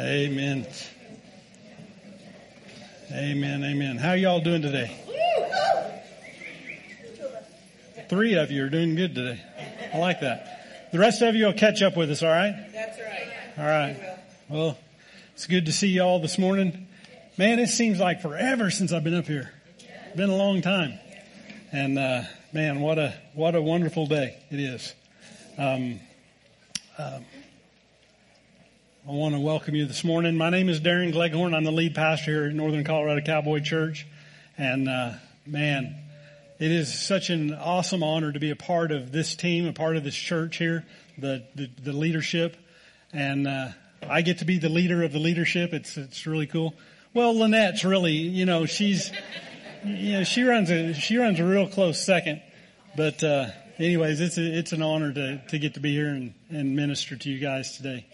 Amen. Amen. Amen. How y'all doing today? Three of you are doing good today. I like that. The rest of you will catch up with us, all right? That's right. All right. Well, it's good to see you all this morning. Man, it seems like forever since I've been up here. Been a long time. And, uh, man, what a, what a wonderful day it is. Um, um, I want to welcome you this morning. My name is Darren Gleghorn. I'm the lead pastor here at Northern Colorado Cowboy Church. And, uh, man, it is such an awesome honor to be a part of this team, a part of this church here, the, the, the leadership. And, uh, I get to be the leader of the leadership. It's, it's really cool. Well, Lynette's really, you know, she's, you know, she runs a, she runs a real close second. But, uh, anyways, it's a, it's an honor to, to get to be here and, and minister to you guys today.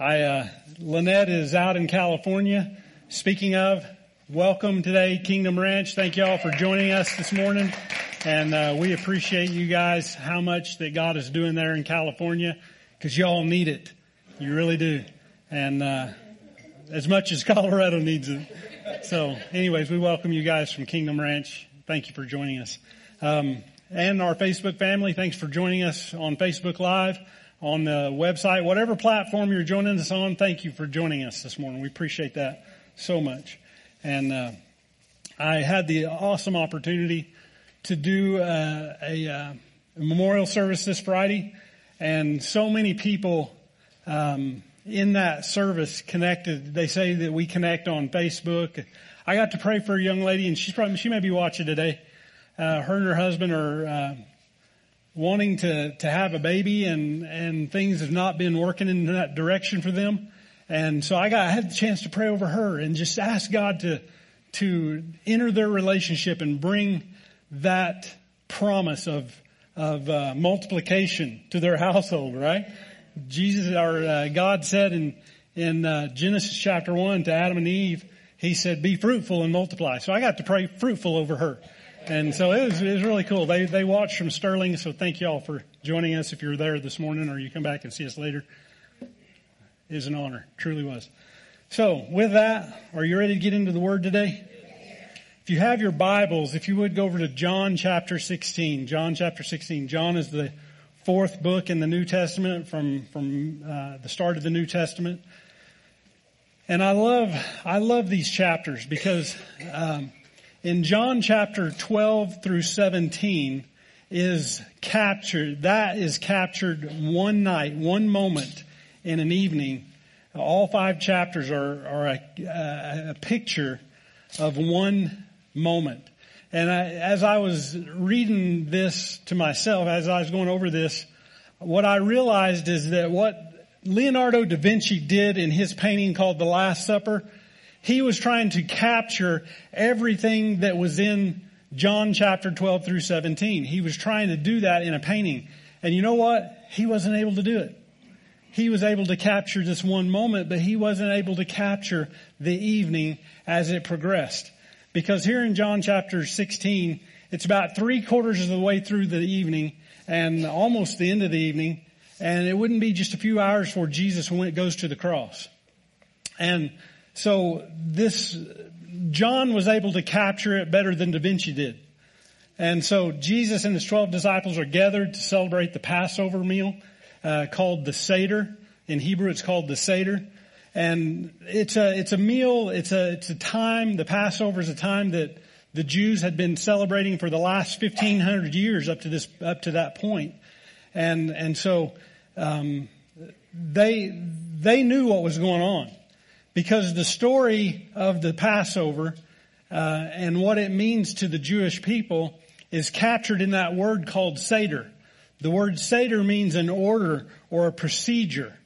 I, uh, Lynette is out in California. Speaking of, welcome today, Kingdom Ranch. Thank you all for joining us this morning. And, uh, we appreciate you guys, how much that God is doing there in California, cause y'all need it. You really do. And, uh, as much as Colorado needs it. So anyways, we welcome you guys from Kingdom Ranch. Thank you for joining us. Um, and our Facebook family, thanks for joining us on Facebook Live on the website, whatever platform you're joining us on. Thank you for joining us this morning. We appreciate that so much. And uh, I had the awesome opportunity to do uh, a, uh, memorial service this Friday, and so many people um, in that service connected. They say that we connect on Facebook. I got to pray for a young lady, and she's probably she may be watching today. Uh, her and her husband are uh, wanting to, to have a baby and, and things have not been working in that direction for them. And so I got, I had the chance to pray over her and just ask God to, to enter their relationship and bring that promise of, of uh, multiplication to their household, right? Jesus, our uh, God said in, in uh, Genesis chapter one to Adam and Eve, he said, be fruitful and multiply. So I got to pray fruitful over her. And so it was, it was really cool. They, they watched from Sterling. So thank you all for joining us. If you're there this morning or you come back and see us later, it is an honor. Truly was. So with that, are you ready to get into the word today? If you have your Bibles, if you would go over to John chapter 16, John chapter 16. John is the fourth book in the New Testament from, from uh, the start of the New Testament. And I love, I love these chapters because, um, in John chapter 12 through 17 is captured, that is captured one night, one moment in an evening. All five chapters are, are a, a picture of one moment. And I, as I was reading this to myself, as I was going over this, what I realized is that what Leonardo da Vinci did in his painting called The Last Supper he was trying to capture everything that was in John chapter 12 through 17. He was trying to do that in a painting. And you know what? He wasn't able to do it. He was able to capture this one moment, but he wasn't able to capture the evening as it progressed. Because here in John chapter 16, it's about three quarters of the way through the evening and almost the end of the evening. And it wouldn't be just a few hours before Jesus went, goes to the cross. And so this, John was able to capture it better than Da Vinci did. And so Jesus and his 12 disciples are gathered to celebrate the Passover meal, uh, called the Seder. In Hebrew, it's called the Seder. And it's a, it's a meal, it's a, it's a time, the Passover is a time that the Jews had been celebrating for the last 1500 years up to this, up to that point. And, and so, um, they, they knew what was going on because the story of the Passover uh, and what it means to the Jewish people is captured in that word called Seder. The word Seder means an order or a procedure.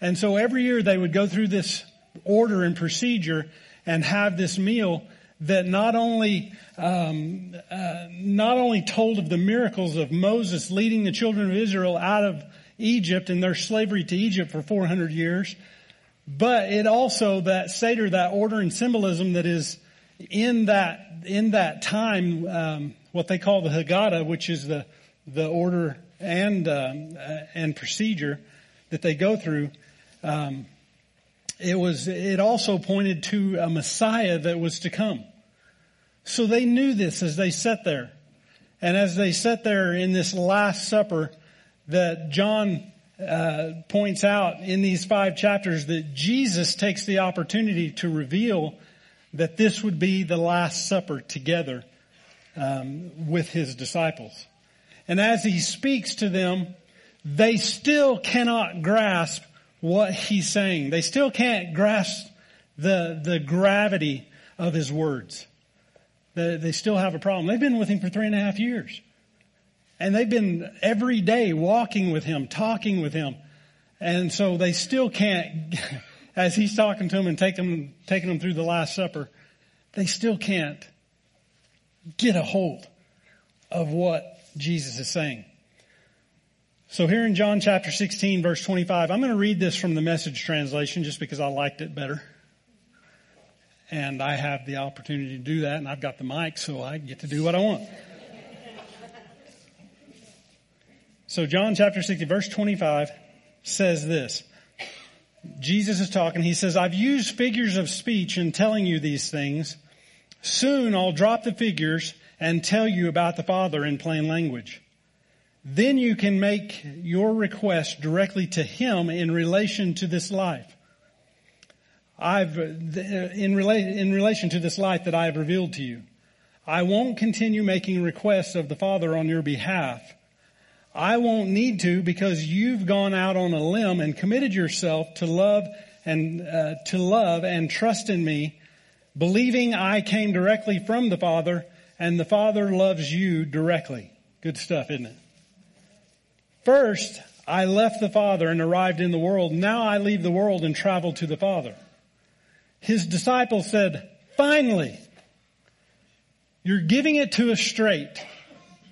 And so every year they would go through this order and procedure and have this meal that not only um, uh, not only told of the miracles of Moses leading the children of Israel out of Egypt and their slavery to Egypt for 400 years, but it also, that Seder, that order and symbolism that is in that, in that time, um, what they call the Haggadah, which is the, the order and, um, uh, and procedure that they go through, um, it was, it also pointed to a Messiah that was to come. So they knew this as they sat there. And as they sat there in this Last Supper that John uh, points out in these five chapters that Jesus takes the opportunity to reveal that this would be the Last Supper together um, with his disciples. And as he speaks to them, they still cannot grasp what he's saying. They still can't grasp the, the gravity of his words. They, they still have a problem. They've been with him for three and a half years. And they've been every day walking with him, talking with him. And so they still can't, as he's talking to them and taking them, taking them through the Last Supper, they still can't get a hold of what Jesus is saying. So here in John chapter 16 verse 25, I'm going to read this from the message translation just because I liked it better. And I have the opportunity to do that and I've got the mic so I get to do what I want. So John chapter 60 verse 25 says this. Jesus is talking. He says, I've used figures of speech in telling you these things. Soon I'll drop the figures and tell you about the Father in plain language. Then you can make your request directly to Him in relation to this life. I've, in, rela- in relation to this life that I have revealed to you. I won't continue making requests of the Father on your behalf. I won't need to because you've gone out on a limb and committed yourself to love and uh, to love and trust in me, believing I came directly from the Father and the Father loves you directly. Good stuff, isn't it? First, I left the Father and arrived in the world. Now I leave the world and travel to the Father. His disciples said, finally, you're giving it to us straight.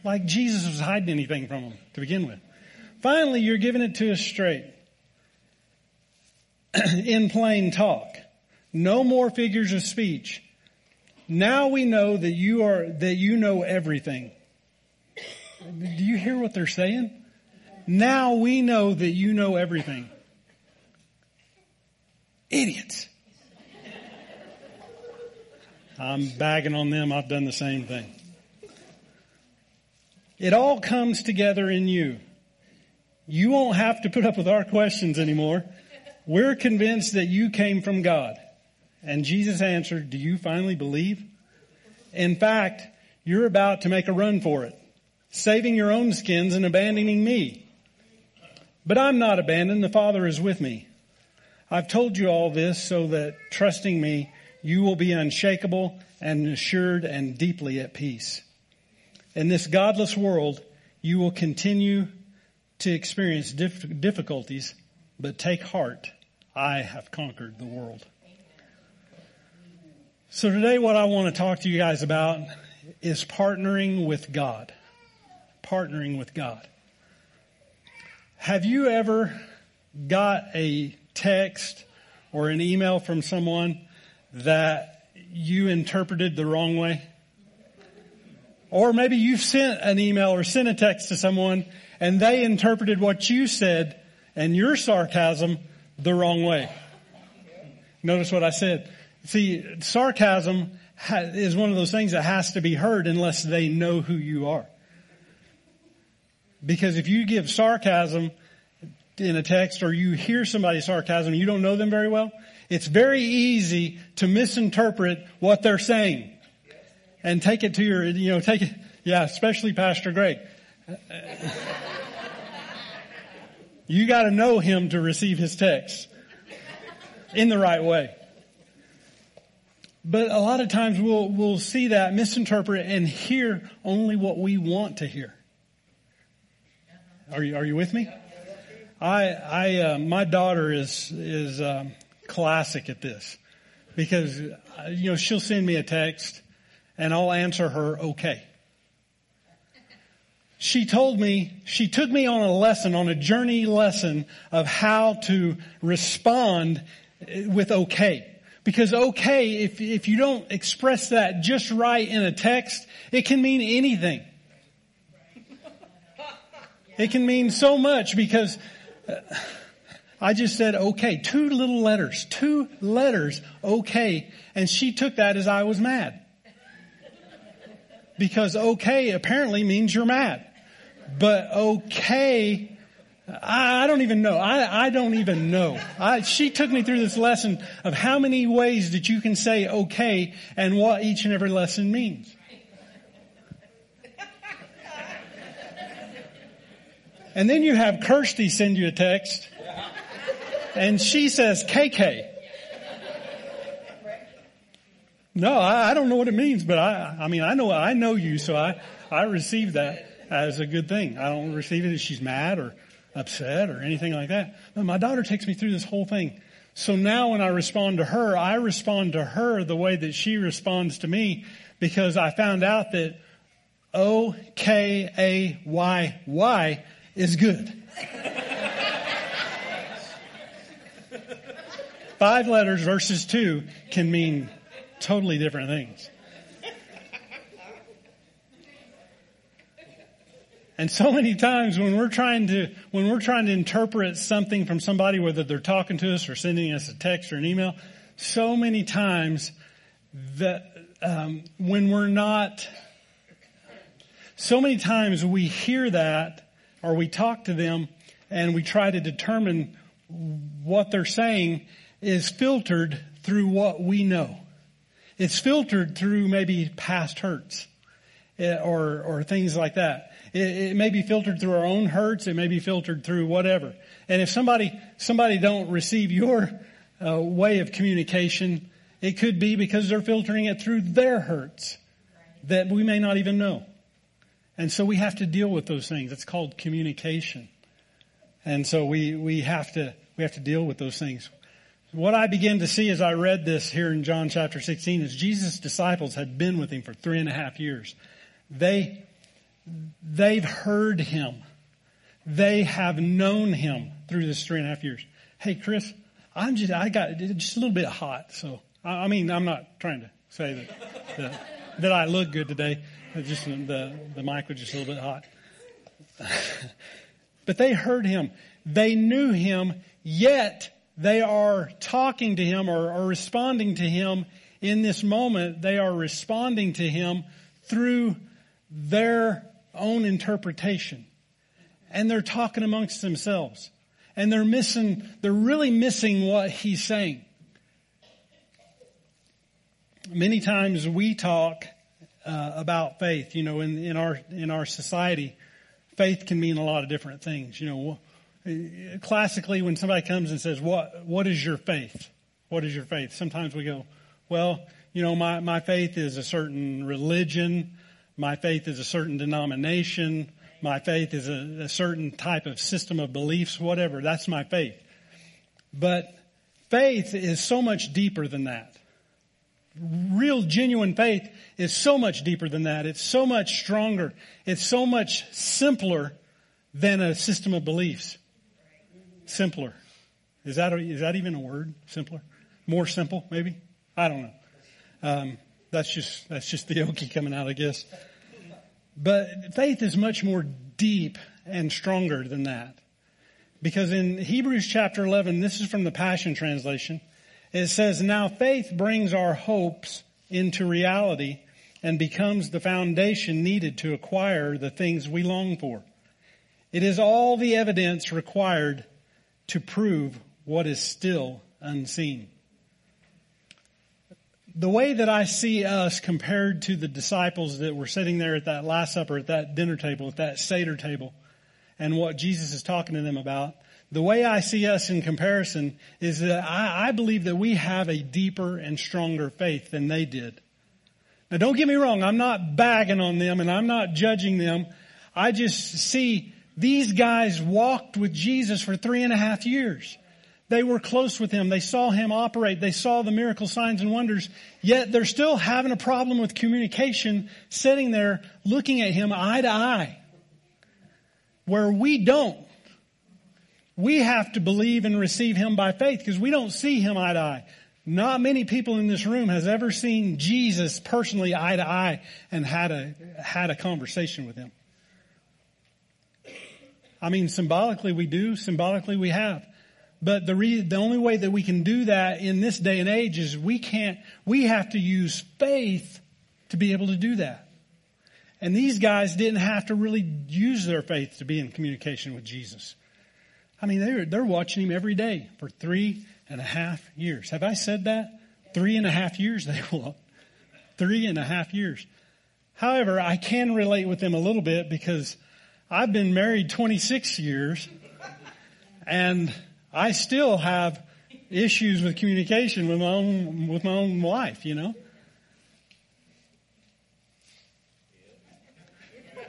Like Jesus was hiding anything from them to begin with. Finally, you're giving it to us straight. in plain talk. No more figures of speech. Now we know that you are, that you know everything. Do you hear what they're saying? Now we know that you know everything. Idiots. I'm bagging on them. I've done the same thing. It all comes together in you. You won't have to put up with our questions anymore. We're convinced that you came from God. And Jesus answered, do you finally believe? In fact, you're about to make a run for it, saving your own skins and abandoning me. But I'm not abandoned. The Father is with me. I've told you all this so that trusting me, you will be unshakable and assured and deeply at peace. In this godless world, you will continue to experience dif- difficulties, but take heart. I have conquered the world. So today what I want to talk to you guys about is partnering with God. Partnering with God. Have you ever got a text or an email from someone that you interpreted the wrong way? Or maybe you've sent an email or sent a text to someone and they interpreted what you said and your sarcasm the wrong way. Notice what I said. See, sarcasm is one of those things that has to be heard unless they know who you are. Because if you give sarcasm in a text or you hear somebody's sarcasm, you don't know them very well, it's very easy to misinterpret what they're saying and take it to your, you know, take it, yeah, especially Pastor Greg. you gotta know him to receive his text in the right way. But a lot of times we'll, we'll see that, misinterpret and hear only what we want to hear. Are you, are you with me? I, I, uh, my daughter is, is, um, classic at this because, uh, you know, she'll send me a text and I'll answer her okay. She told me, she took me on a lesson, on a journey lesson of how to respond with okay. Because okay, if, if you don't express that just right in a text, it can mean anything. It can mean so much because uh, I just said okay, two little letters, two letters, okay, and she took that as I was mad. Because okay apparently means you're mad. But okay, I, I don't even know. I, I don't even know. I, she took me through this lesson of how many ways that you can say okay and what each and every lesson means. And then you have Kirsty send you a text and she says KK. No, I, I, don't know what it means, but I, I mean, I know, I know you, so I, I receive that as a good thing. I don't receive it as she's mad or upset or anything like that. My daughter takes me through this whole thing. So now when I respond to her, I respond to her the way that she responds to me because I found out that O K A Y Y is good. Five letters versus two can mean totally different things. And so many times when we're trying to, when we're trying to interpret something from somebody, whether they're talking to us or sending us a text or an email, so many times that, um, when we're not, so many times we hear that or we talk to them and we try to determine what they're saying is filtered through what we know. It's filtered through maybe past hurts eh, or, or things like that. It, it, may be filtered through our own hurts. It may be filtered through whatever. And if somebody, somebody don't receive your uh, way of communication, it could be because they're filtering it through their hurts that we may not even know. And so we have to deal with those things. It's called communication. And so we, we have to, we have to deal with those things. What I began to see as I read this here in John chapter 16 is Jesus' disciples had been with him for three and a half years. They, they've heard him. They have known him through this three and a half years. Hey, Chris, I'm just, I got just a little bit hot. So, I mean, I'm not trying to say that, that, that I look good today. Just the, the mic was just a little bit hot. but they heard him. They knew him, yet they are talking to him or, or responding to him in this moment. They are responding to him through their own interpretation. And they're talking amongst themselves. And they're missing, they're really missing what he's saying. Many times we talk uh, about faith. You know, in, in our in our society, faith can mean a lot of different things. You know, classically, when somebody comes and says, "What what is your faith? What is your faith?" Sometimes we go, "Well, you know, my my faith is a certain religion. My faith is a certain denomination. My faith is a, a certain type of system of beliefs. Whatever. That's my faith." But faith is so much deeper than that real genuine faith is so much deeper than that. It's so much stronger. It's so much simpler than a system of beliefs. Simpler. Is that, a, is that even a word? Simpler? More simple, maybe? I don't know. Um, that's just, that's just the Okie coming out, I guess. But faith is much more deep and stronger than that. Because in Hebrews chapter 11, this is from the Passion Translation, it says, now faith brings our hopes into reality and becomes the foundation needed to acquire the things we long for. It is all the evidence required to prove what is still unseen. The way that I see us compared to the disciples that were sitting there at that Last Supper, at that dinner table, at that Seder table, and what Jesus is talking to them about, the way I see us in comparison is that I, I, believe that we have a deeper and stronger faith than they did. Now don't get me wrong, I'm not bagging on them and I'm not judging them. I just see these guys walked with Jesus for three and a half years. They were close with him. They saw him operate. They saw the miracle signs and wonders. Yet they're still having a problem with communication, sitting there looking at him eye to eye. Where we don't we have to believe and receive him by faith because we don't see him eye to eye. Not many people in this room has ever seen Jesus personally eye to eye and had a, had a conversation with him. I mean, symbolically we do, symbolically we have. But the re- the only way that we can do that in this day and age is we can't, we have to use faith to be able to do that. And these guys didn't have to really use their faith to be in communication with Jesus. I mean, they're, they're watching him every day for three and a half years. Have I said that? Three and a half years they will. Three and a half years. However, I can relate with them a little bit because I've been married 26 years and I still have issues with communication with my own, with my own wife, you know?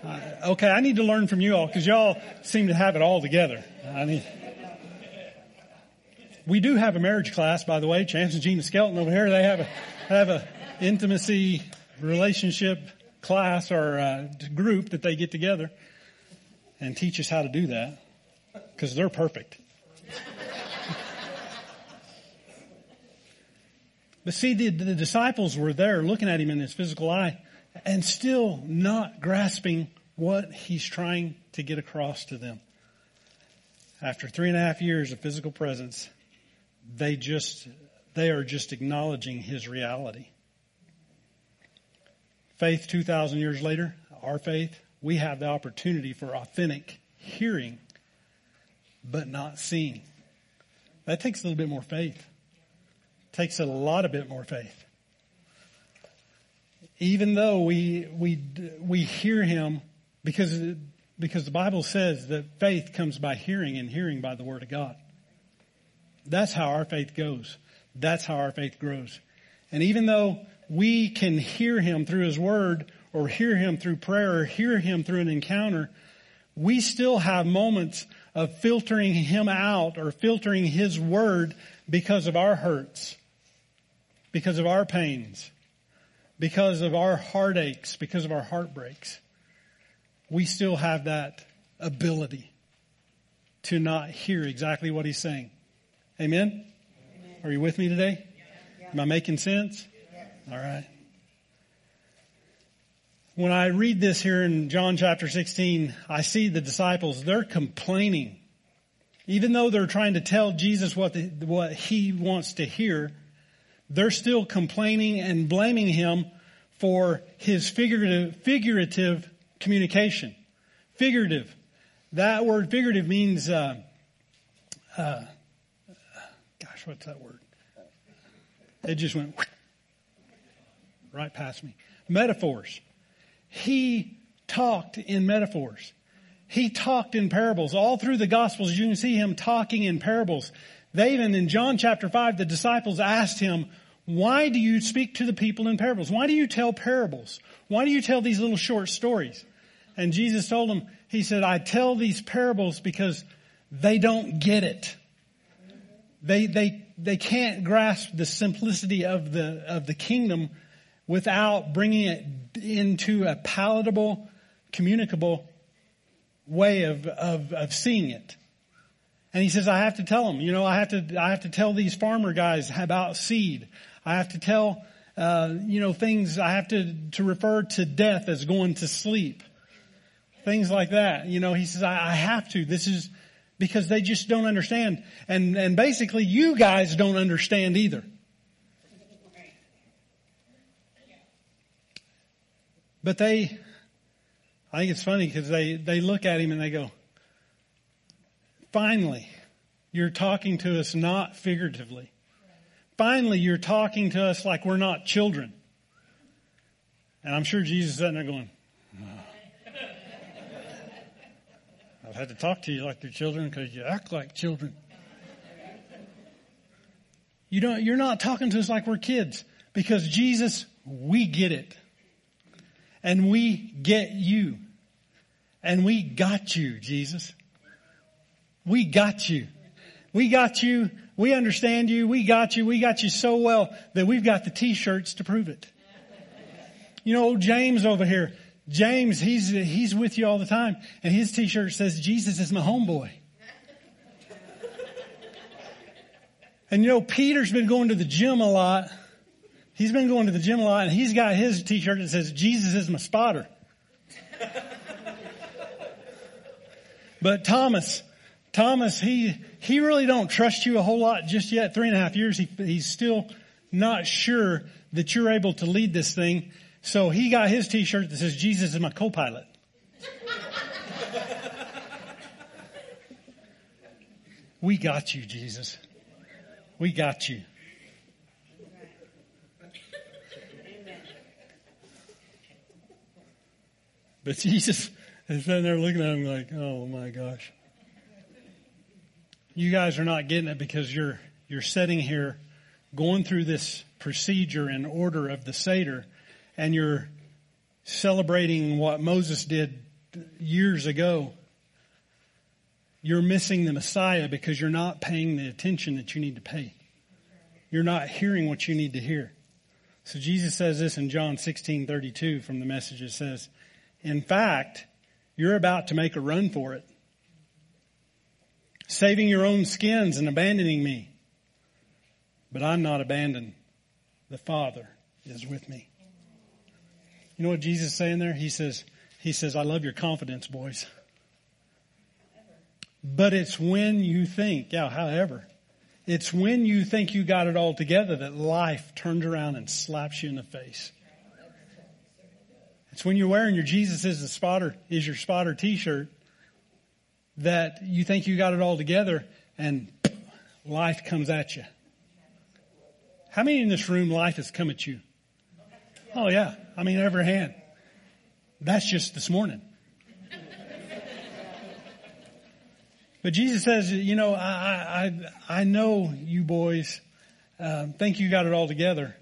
Uh, okay, I need to learn from you all because y'all seem to have it all together. I mean, we do have a marriage class, by the way. Chance and Gina Skelton over here, they have a have a intimacy relationship class or uh, group that they get together and teach us how to do that because they're perfect. but see, the, the disciples were there looking at him in his physical eye and still not grasping what he's trying to get across to them. After three and a half years of physical presence, they just, they are just acknowledging his reality. Faith 2,000 years later, our faith, we have the opportunity for authentic hearing, but not seeing. That takes a little bit more faith. It takes a lot of bit more faith even though we, we, we hear him because, because the Bible says that faith comes by hearing and hearing by the word of God. That's how our faith goes. That's how our faith grows. And even though we can hear him through his word or hear him through prayer or hear him through an encounter, we still have moments of filtering him out or filtering his word because of our hurts, because of our pains, because of our heartaches, because of our heartbreaks, we still have that ability to not hear exactly what he's saying. Amen? Amen. Are you with me today? Yeah. Am I making sense? Yes. All right. When I read this here in John chapter 16, I see the disciples, they're complaining. Even though they're trying to tell Jesus what, the, what he wants to hear, they're still complaining and blaming him for his figurative, figurative communication. Figurative. That word figurative means, uh, uh, gosh, what's that word? It just went right past me. Metaphors. He talked in metaphors. He talked in parables. All through the Gospels, you can see him talking in parables. They even, in John chapter 5, the disciples asked him, why do you speak to the people in parables? Why do you tell parables? Why do you tell these little short stories? And Jesus told them, He said, I tell these parables because they don't get it. They, they, they can't grasp the simplicity of the, of the kingdom without bringing it into a palatable, communicable way of, of, of seeing it. And he says, I have to tell them, you know, I have to, I have to tell these farmer guys about seed. I have to tell, uh, you know, things, I have to, to refer to death as going to sleep. Things like that. You know, he says, I, I have to. This is because they just don't understand. And, and basically you guys don't understand either. But they, I think it's funny because they, they look at him and they go, finally, you're talking to us not figuratively. Finally, you're talking to us like we're not children. And I'm sure Jesus is sitting there going, oh. I've had to talk to you like you're children because you act like children. You don't, you're not talking to us like we're kids because Jesus, we get it. And we get you. And we got you, Jesus. We got you. We got you we understand you. We got you. We got you so well that we've got the t-shirts to prove it. You know, old James over here, James, he's, he's with you all the time and his t-shirt says, Jesus is my homeboy. And you know, Peter's been going to the gym a lot. He's been going to the gym a lot and he's got his t-shirt that says, Jesus is my spotter. but Thomas, Thomas, he, he really don't trust you a whole lot just yet. Three and a half years, he, he's still not sure that you're able to lead this thing. So he got his t-shirt that says, Jesus is my co-pilot. we got you, Jesus. We got you. But Jesus is sitting there looking at him like, oh my gosh. You guys are not getting it because you're, you're sitting here going through this procedure and order of the Seder and you're celebrating what Moses did years ago. You're missing the Messiah because you're not paying the attention that you need to pay. You're not hearing what you need to hear. So Jesus says this in John 16, 32 from the message. It says, in fact, you're about to make a run for it. Saving your own skins and abandoning me. But I'm not abandoned. The Father is with me. You know what Jesus is saying there? He says, he says, I love your confidence, boys. But it's when you think, yeah, however, it's when you think you got it all together that life turns around and slaps you in the face. It's when you're wearing your Jesus is the spotter, is your spotter t-shirt that you think you got it all together and life comes at you. How many in this room life has come at you? Oh yeah. I mean, every hand. That's just this morning. But Jesus says, you know, I, I, I know you boys, uh, think you got it all together.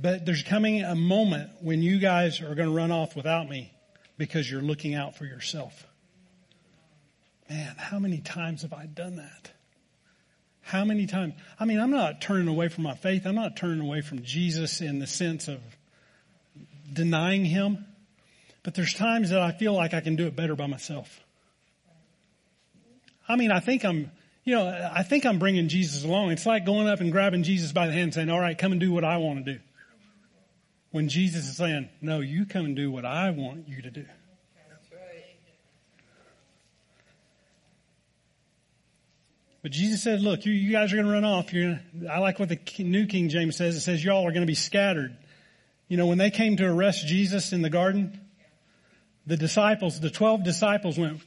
But there's coming a moment when you guys are going to run off without me because you're looking out for yourself. Man, how many times have I done that? How many times? I mean, I'm not turning away from my faith. I'm not turning away from Jesus in the sense of denying him. But there's times that I feel like I can do it better by myself. I mean, I think I'm, you know, I think I'm bringing Jesus along. It's like going up and grabbing Jesus by the hand and saying, all right, come and do what I want to do. When Jesus is saying, no, you come and do what I want you to do. But Jesus said, look, you, you guys are going to run off. You're gonna, I like what the New King James says. It says y'all are going to be scattered. You know, when they came to arrest Jesus in the garden, the disciples, the 12 disciples went,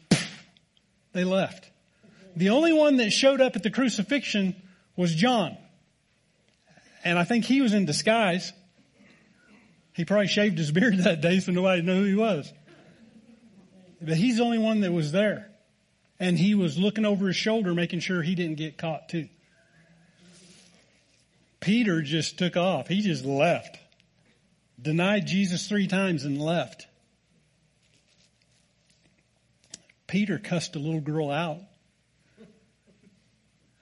they left. The only one that showed up at the crucifixion was John. And I think he was in disguise. He probably shaved his beard that day so nobody knew who he was. But he's the only one that was there. And he was looking over his shoulder making sure he didn't get caught too. Peter just took off. He just left. Denied Jesus three times and left. Peter cussed a little girl out.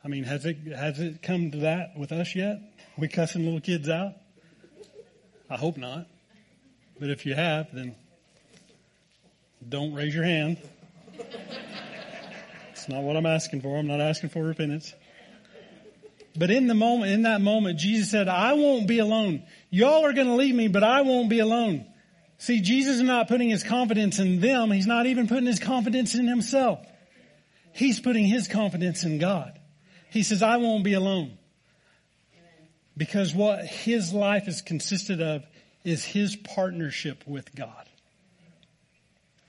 I mean, has it, has it come to that with us yet? We cussing little kids out? I hope not. But if you have, then don't raise your hand. It's not what I'm asking for. I'm not asking for repentance. But in the moment, in that moment, Jesus said, I won't be alone. Y'all are going to leave me, but I won't be alone. See, Jesus is not putting his confidence in them. He's not even putting his confidence in himself. He's putting his confidence in God. He says, I won't be alone. Because what his life is consisted of is his partnership with God.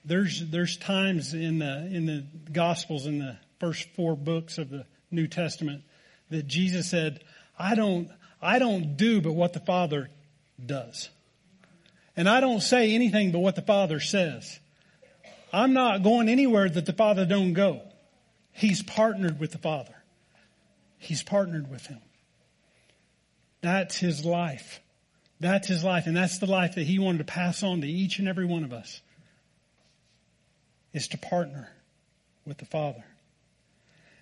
There's, there's times in the, in the gospels, in the first four books of the New Testament, that Jesus said, I don't, I don't do but what the Father does. And I don't say anything but what the Father says. I'm not going anywhere that the Father don't go. He's partnered with the Father. He's partnered with Him. That's his life. That's his life. And that's the life that he wanted to pass on to each and every one of us. Is to partner with the Father.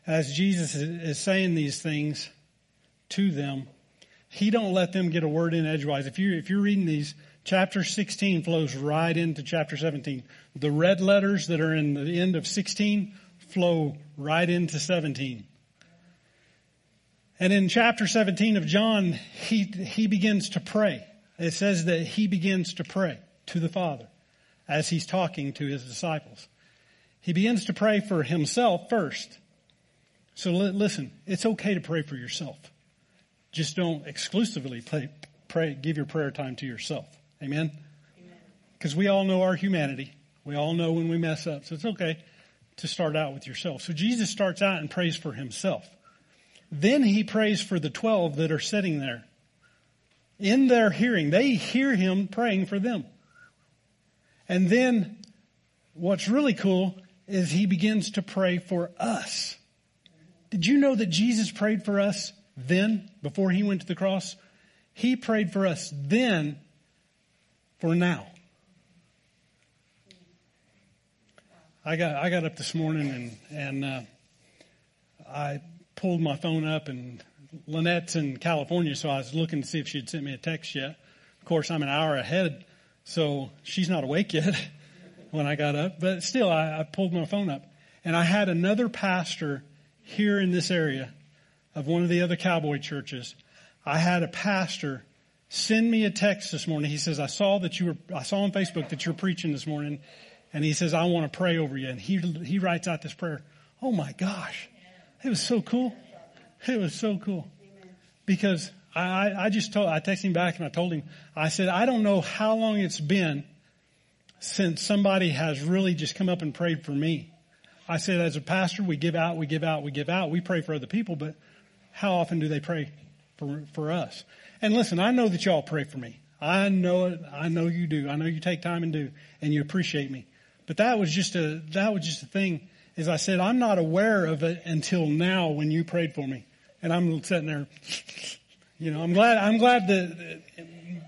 As Jesus is saying these things to them, he don't let them get a word in edgewise. If you if you're reading these, chapter 16 flows right into chapter 17. The red letters that are in the end of 16 flow right into 17. And in chapter 17 of John, he, he begins to pray. It says that he begins to pray to the Father as he's talking to his disciples. he begins to pray for himself first. So listen, it's okay to pray for yourself. Just don't exclusively pray, pray give your prayer time to yourself. Amen? Because we all know our humanity. We all know when we mess up. So it's okay to start out with yourself. So Jesus starts out and prays for himself. Then he prays for the 12 that are sitting there. In their hearing, they hear him praying for them. And then what's really cool is he begins to pray for us. Did you know that Jesus prayed for us then, before he went to the cross? He prayed for us then for now. I got I got up this morning and and uh, I pulled my phone up and Lynette's in California, so I was looking to see if she'd sent me a text yet. Of course, I'm an hour ahead, so she's not awake yet when I got up. But still, I, I pulled my phone up and I had another pastor here in this area of one of the other cowboy churches. I had a pastor send me a text this morning. He says, I saw that you were, I saw on Facebook that you're preaching this morning. And he says, I want to pray over you. And he, he writes out this prayer. Oh my gosh. It was so cool. It was so cool. Because I, I just told, I texted him back and I told him, I said, I don't know how long it's been since somebody has really just come up and prayed for me. I said, as a pastor, we give out, we give out, we give out. We pray for other people, but how often do they pray for, for us? And listen, I know that y'all pray for me. I know it. I know you do. I know you take time and do, and you appreciate me. But that was just a, that was just a thing. As I said, I'm not aware of it until now when you prayed for me. And I'm sitting there, you know, I'm glad, I'm glad that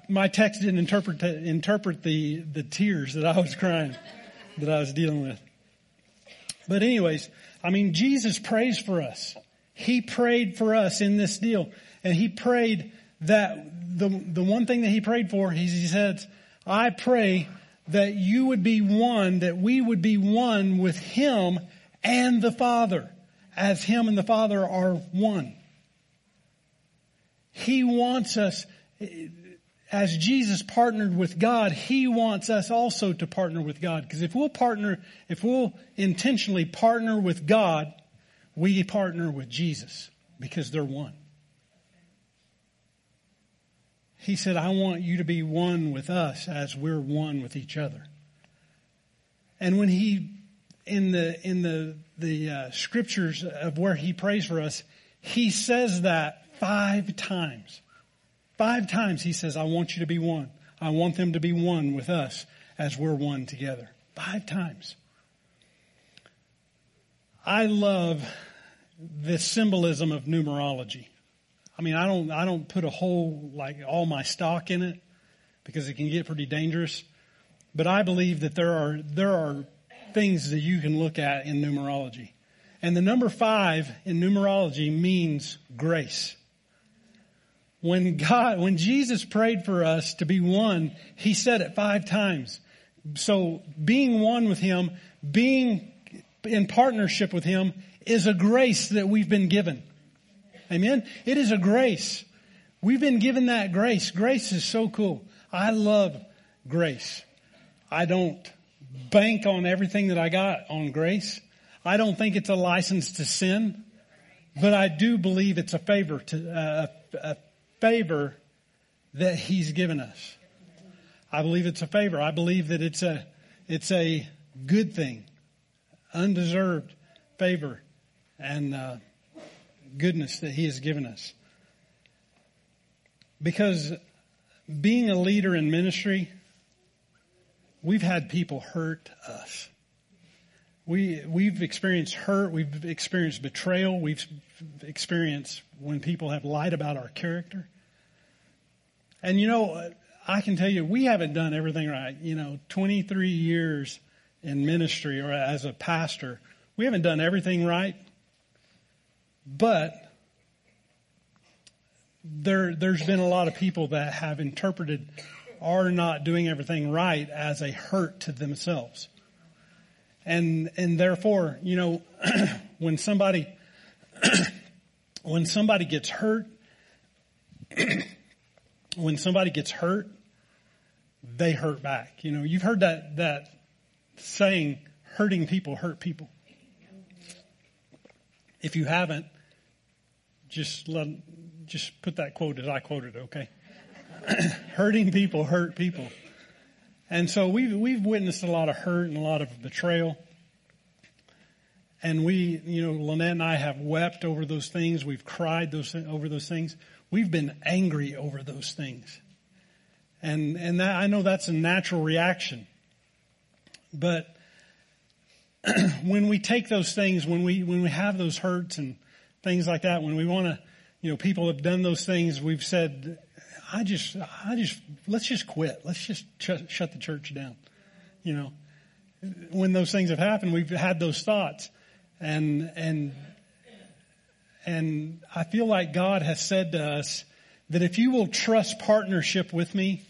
my text didn't interpret, interpret the, the tears that I was crying, that I was dealing with. But anyways, I mean, Jesus prays for us. He prayed for us in this deal. And he prayed that the, the one thing that he prayed for, he, he said, I pray that you would be one, that we would be one with him and the Father, as him and the Father are one. He wants us, as Jesus partnered with God, He wants us also to partner with God. Because if we'll partner, if we'll intentionally partner with God, we partner with Jesus because they're one. He said, I want you to be one with us as we're one with each other. And when he, in the, in the, the uh, scriptures of where he prays for us, he says that five times. Five times he says, I want you to be one. I want them to be one with us as we're one together. Five times. I love the symbolism of numerology. I mean, I don't, I don't put a whole, like all my stock in it because it can get pretty dangerous. But I believe that there are, there are things that you can look at in numerology. And the number five in numerology means grace. When God, when Jesus prayed for us to be one, He said it five times. So being one with Him, being in partnership with Him is a grace that we've been given. Amen. It is a grace. We've been given that grace. Grace is so cool. I love grace. I don't bank on everything that I got on grace. I don't think it's a license to sin, but I do believe it's a favor to uh, a favor that He's given us. I believe it's a favor. I believe that it's a it's a good thing, undeserved favor, and. Uh, goodness that He has given us. Because being a leader in ministry, we've had people hurt us. We, we've experienced hurt, we've experienced betrayal, we've experienced when people have lied about our character. And you know, I can tell you, we haven't done everything right. You know, 23 years in ministry or as a pastor, we haven't done everything right. But there, there's been a lot of people that have interpreted are not doing everything right as a hurt to themselves. And, and therefore, you know, when somebody, when somebody gets hurt, when somebody gets hurt, they hurt back. You know, you've heard that, that saying, hurting people hurt people. If you haven't, just let, just put that quote as I quoted, it, okay? Hurting people hurt people. And so we've, we've witnessed a lot of hurt and a lot of betrayal. And we, you know, Lynette and I have wept over those things. We've cried those, over those things. We've been angry over those things. And, and that, I know that's a natural reaction. But when we take those things, when we, when we have those hurts and things like that, when we want to, you know, people have done those things, we've said, I just, I just, let's just quit. Let's just ch- shut the church down. You know, when those things have happened, we've had those thoughts and, and, and I feel like God has said to us that if you will trust partnership with me,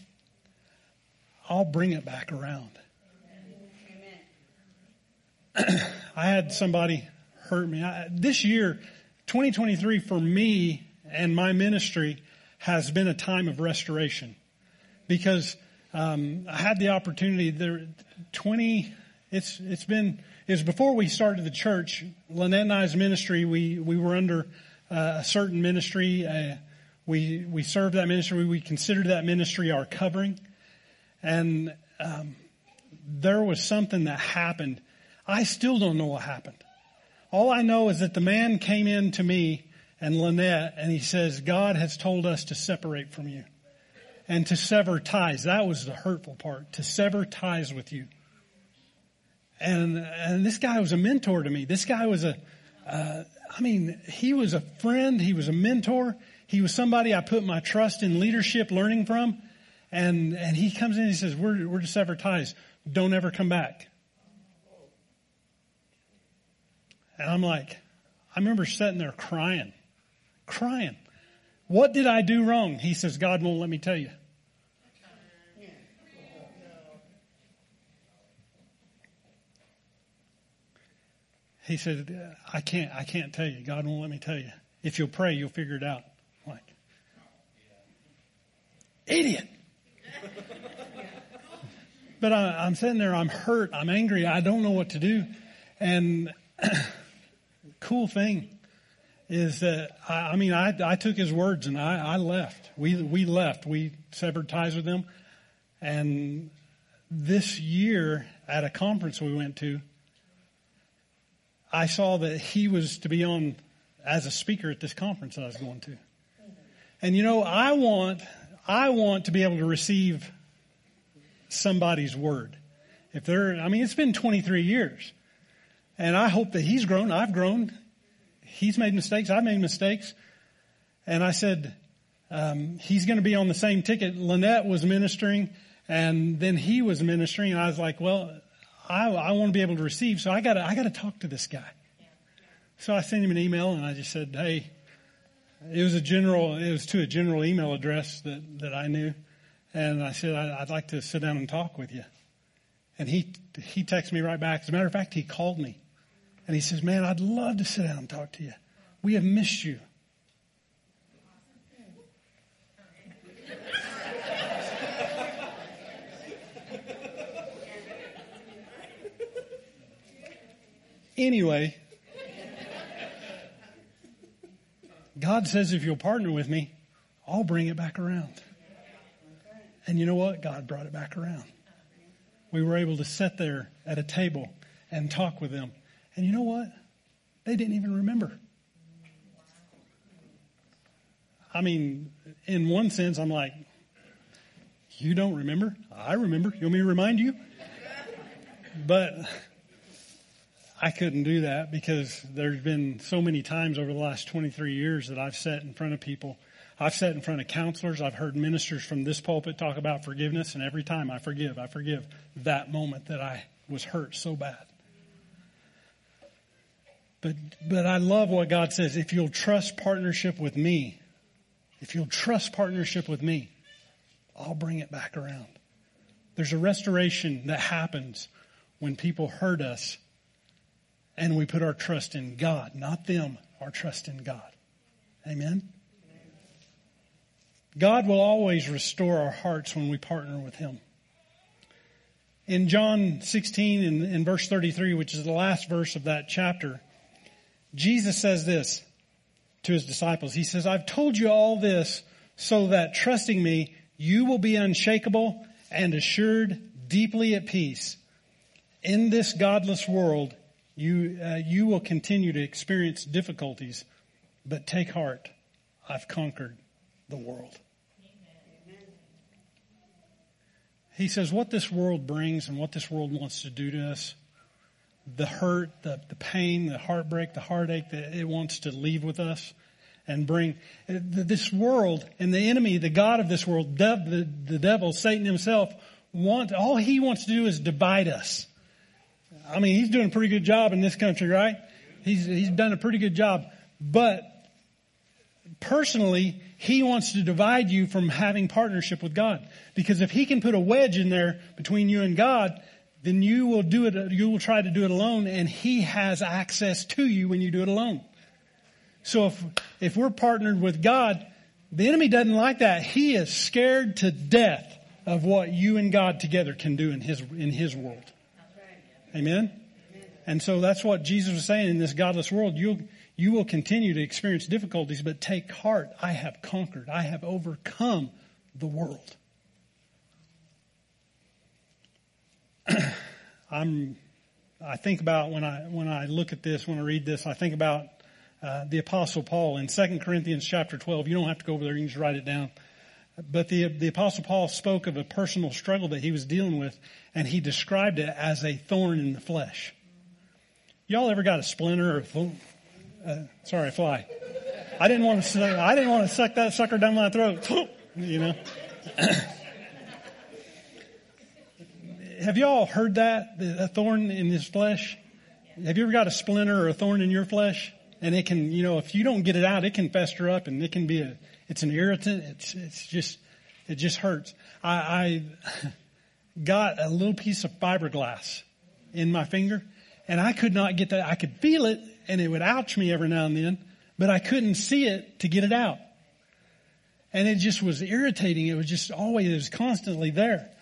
I'll bring it back around. I had somebody hurt me. I, this year, 2023 for me and my ministry has been a time of restoration. Because um, I had the opportunity there 20 it's it's been is before we started the church Lynette and I's ministry we we were under uh, a certain ministry uh, we we served that ministry we considered that ministry our covering. And um, there was something that happened. I still don't know what happened. All I know is that the man came in to me and Lynette and he says, God has told us to separate from you and to sever ties. That was the hurtful part, to sever ties with you. And, and this guy was a mentor to me. This guy was a, uh, I mean, he was a friend. He was a mentor. He was somebody I put my trust in leadership learning from. And, and he comes in and he says, we're, we're to sever ties. Don't ever come back. And I'm like, I remember sitting there crying, crying. What did I do wrong? He says, God won't let me tell you. He said, I can't, I can't tell you. God won't let me tell you. If you'll pray, you'll figure it out. I'm like, idiot. but I, I'm sitting there, I'm hurt, I'm angry, I don't know what to do. And cool thing is that I, I mean I, I took his words and I, I left. We we left. We severed ties with them, and this year at a conference we went to, I saw that he was to be on as a speaker at this conference I was going to. And you know, I want I want to be able to receive somebody's word. If they're, I mean, it's been 23 years. And I hope that he's grown. I've grown. He's made mistakes. I've made mistakes. And I said, um, he's going to be on the same ticket. Lynette was ministering and then he was ministering. And I was like, well, I, I want to be able to receive. So I got to, I got to talk to this guy. So I sent him an email and I just said, Hey, it was a general, it was to a general email address that, that I knew. And I said, I'd like to sit down and talk with you. And he, he texted me right back. As a matter of fact, he called me and he says, Man, I'd love to sit down and talk to you. We have missed you. anyway, God says, if you'll partner with me, I'll bring it back around. And you know what? God brought it back around. We were able to sit there at a table and talk with them and you know what? They didn't even remember. I mean, in one sense, I'm like, you don't remember? I remember. You want me to remind you? But I couldn't do that because there's been so many times over the last 23 years that I've sat in front of people. I've sat in front of counselors. I've heard ministers from this pulpit talk about forgiveness, and every time I forgive, I forgive that moment that I was hurt so bad. But, but I love what God says. If you'll trust partnership with me, if you'll trust partnership with me, I'll bring it back around. There's a restoration that happens when people hurt us and we put our trust in God, not them, our trust in God. Amen? God will always restore our hearts when we partner with Him. In John 16 in, in verse 33, which is the last verse of that chapter, Jesus says this to his disciples. He says, I've told you all this so that trusting me, you will be unshakable and assured deeply at peace. In this godless world, you, uh, you will continue to experience difficulties, but take heart. I've conquered the world. He says what this world brings and what this world wants to do to us, the hurt, the, the pain, the heartbreak, the heartache that it wants to leave with us and bring eh, this world and the enemy, the God of this world, the, the devil, Satan himself, want, all he wants to do is divide us. I mean, he's doing a pretty good job in this country, right? He's, he's done a pretty good job. But personally, he wants to divide you from having partnership with God. Because if he can put a wedge in there between you and God, then you will do it, you will try to do it alone and he has access to you when you do it alone. So if, if we're partnered with God, the enemy doesn't like that. He is scared to death of what you and God together can do in his, in his world. Amen? And so that's what Jesus was saying in this godless world. You'll, you will continue to experience difficulties, but take heart. I have conquered. I have overcome the world. I'm, I think about when I, when I look at this, when I read this, I think about uh, the apostle Paul in 2 Corinthians chapter 12. You don't have to go over there. You can just write it down. But the, the apostle Paul spoke of a personal struggle that he was dealing with and he described it as a thorn in the flesh. Y'all ever got a splinter or a thorn? Uh, sorry, fly. I didn't want to. I didn't want to suck that sucker down my throat. You know. Have y'all heard that a thorn in his flesh? Have you ever got a splinter or a thorn in your flesh? And it can, you know, if you don't get it out, it can fester up and it can be a. It's an irritant. It's it's just it just hurts. I, I got a little piece of fiberglass in my finger, and I could not get that. I could feel it, and it would ouch me every now and then, but I couldn't see it to get it out. And it just was irritating. It was just always, it was constantly there.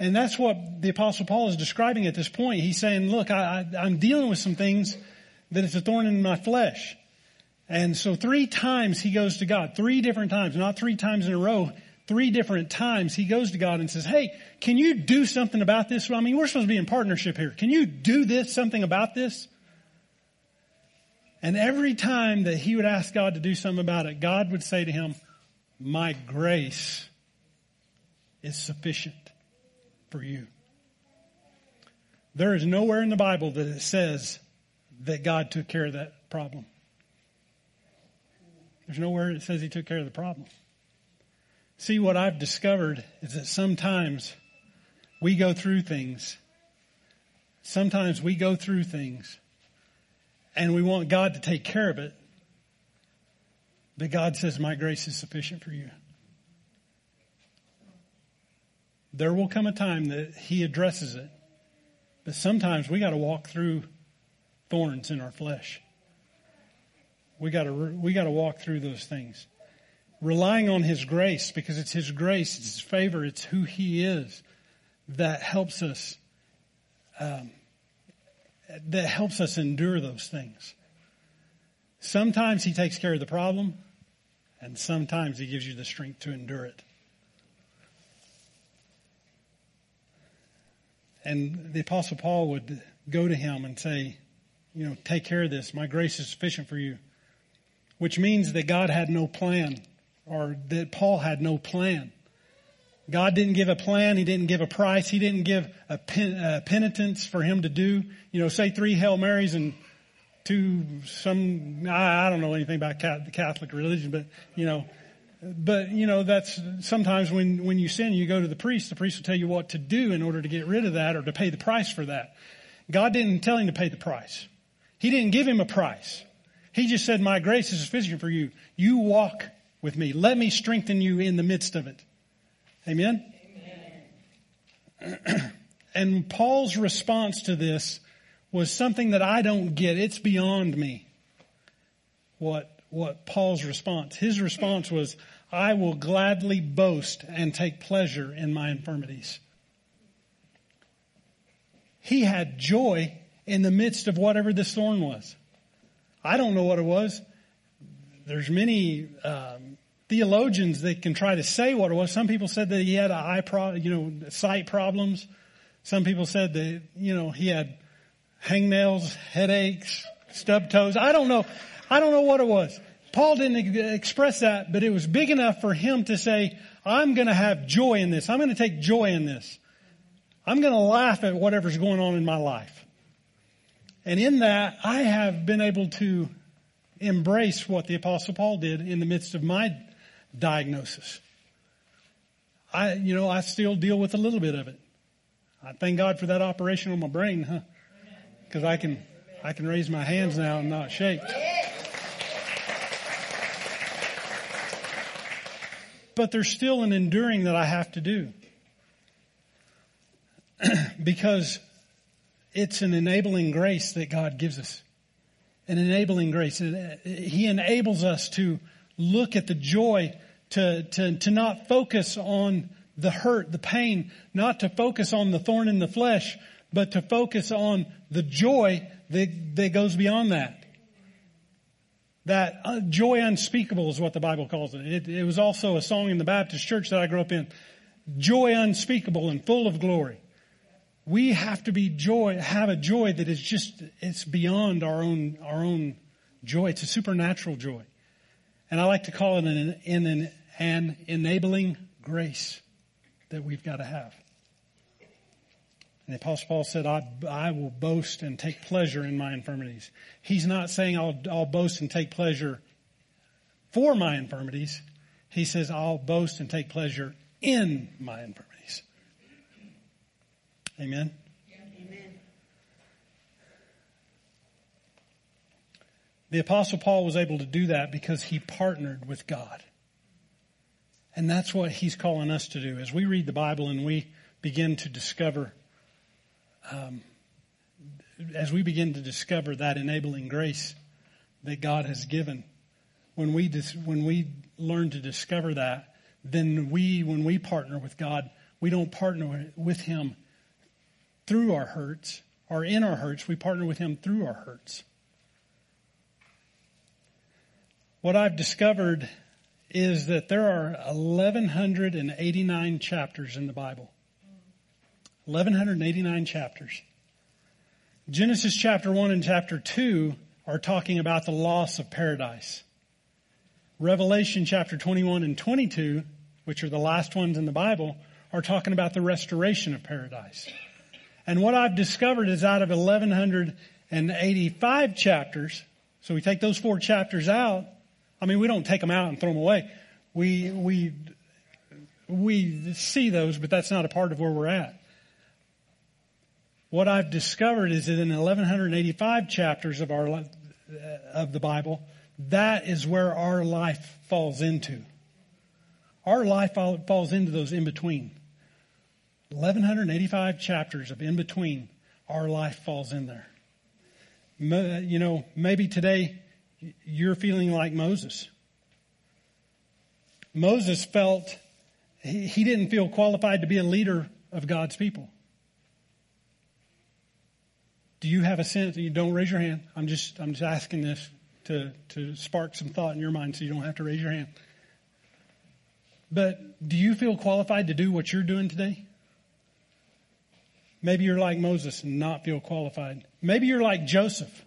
And that's what the apostle Paul is describing at this point. He's saying, look, I, I, I'm dealing with some things that it's a thorn in my flesh. And so three times he goes to God, three different times, not three times in a row, three different times he goes to God and says, hey, can you do something about this? I mean, we're supposed to be in partnership here. Can you do this, something about this? And every time that he would ask God to do something about it, God would say to him, my grace is sufficient for you. There is nowhere in the Bible that it says that God took care of that problem. There's nowhere it says he took care of the problem. See, what I've discovered is that sometimes we go through things. Sometimes we go through things and we want God to take care of it. But God says, my grace is sufficient for you. There will come a time that he addresses it. But sometimes we got to walk through thorns in our flesh. We got to we got to walk through those things. Relying on his grace because it's his grace, it's his favor, it's who he is that helps us um, that helps us endure those things. Sometimes he takes care of the problem, and sometimes he gives you the strength to endure it. And the apostle Paul would go to him and say, you know, take care of this. My grace is sufficient for you. Which means that God had no plan or that Paul had no plan. God didn't give a plan. He didn't give a price. He didn't give a, pen, a penitence for him to do. You know, say three Hail Marys and two some, I, I don't know anything about the Catholic religion, but you know, but you know, that's sometimes when, when you sin, you go to the priest. The priest will tell you what to do in order to get rid of that or to pay the price for that. God didn't tell him to pay the price. He didn't give him a price. He just said, my grace is sufficient for you. You walk with me. Let me strengthen you in the midst of it. Amen? Amen. and Paul's response to this was something that I don't get. It's beyond me. What, what Paul's response. His response was, I will gladly boast and take pleasure in my infirmities. he had joy in the midst of whatever this thorn was. I don't know what it was. There's many um, theologians that can try to say what it was. Some people said that he had eye pro, you know, sight problems. Some people said that you know he had hangnails, headaches, stub toes. I don't know. I don't know what it was. Paul didn't express that, but it was big enough for him to say, I'm going to have joy in this. I'm going to take joy in this. I'm going to laugh at whatever's going on in my life. And in that, I have been able to embrace what the apostle Paul did in the midst of my diagnosis. I, you know, I still deal with a little bit of it. I thank God for that operation on my brain, huh? Cause I can, I can raise my hands now and not shake. But there's still an enduring that I have to do. because it's an enabling grace that God gives us. An enabling grace. He enables us to look at the joy, to, to, to not focus on the hurt, the pain, not to focus on the thorn in the flesh, but to focus on the joy that, that goes beyond that. That uh, joy unspeakable is what the Bible calls it. it. It was also a song in the Baptist church that I grew up in. Joy unspeakable and full of glory. We have to be joy, have a joy that is just, it's beyond our own, our own joy. It's a supernatural joy. And I like to call it an, an, an enabling grace that we've got to have. And the apostle Paul said, I, I will boast and take pleasure in my infirmities. He's not saying I'll, I'll boast and take pleasure for my infirmities. He says, I'll boast and take pleasure in my infirmities. Amen. Amen. The apostle Paul was able to do that because he partnered with God. And that's what he's calling us to do. As we read the Bible and we begin to discover, um, as we begin to discover that enabling grace that God has given, when we dis- when we learn to discover that, then we, when we partner with God, we don't partner with Him through our hurts or in our hurts. We partner with Him through our hurts. What I've discovered is that there are 1,189 chapters in the Bible. 1,189 chapters. Genesis chapter 1 and chapter 2 are talking about the loss of paradise. Revelation chapter 21 and 22, which are the last ones in the Bible, are talking about the restoration of paradise. And what I've discovered is out of 1185 chapters, so we take those four chapters out, I mean, we don't take them out and throw them away. We, we, we see those, but that's not a part of where we're at. What I've discovered is that in 1185 chapters of our, uh, of the Bible, that is where our life falls into. Our life falls into those in between. 1185 chapters of in between, our life falls in there. You know, maybe today you're feeling like Moses. Moses felt he didn't feel qualified to be a leader of God's people. Do you have a sense? You don't raise your hand. I'm just I'm just asking this to to spark some thought in your mind, so you don't have to raise your hand. But do you feel qualified to do what you're doing today? Maybe you're like Moses and not feel qualified. Maybe you're like Joseph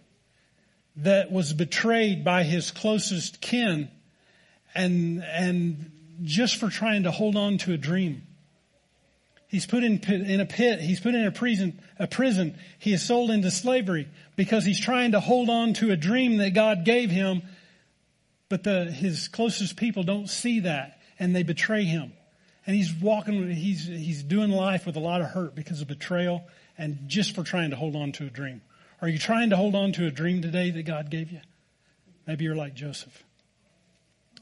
that was betrayed by his closest kin and, and just for trying to hold on to a dream. He's put in, in a pit. He's put in a prison, a prison. He is sold into slavery because he's trying to hold on to a dream that God gave him. But the, his closest people don't see that and they betray him. And he's walking, he's, he's doing life with a lot of hurt because of betrayal and just for trying to hold on to a dream. Are you trying to hold on to a dream today that God gave you? Maybe you're like Joseph.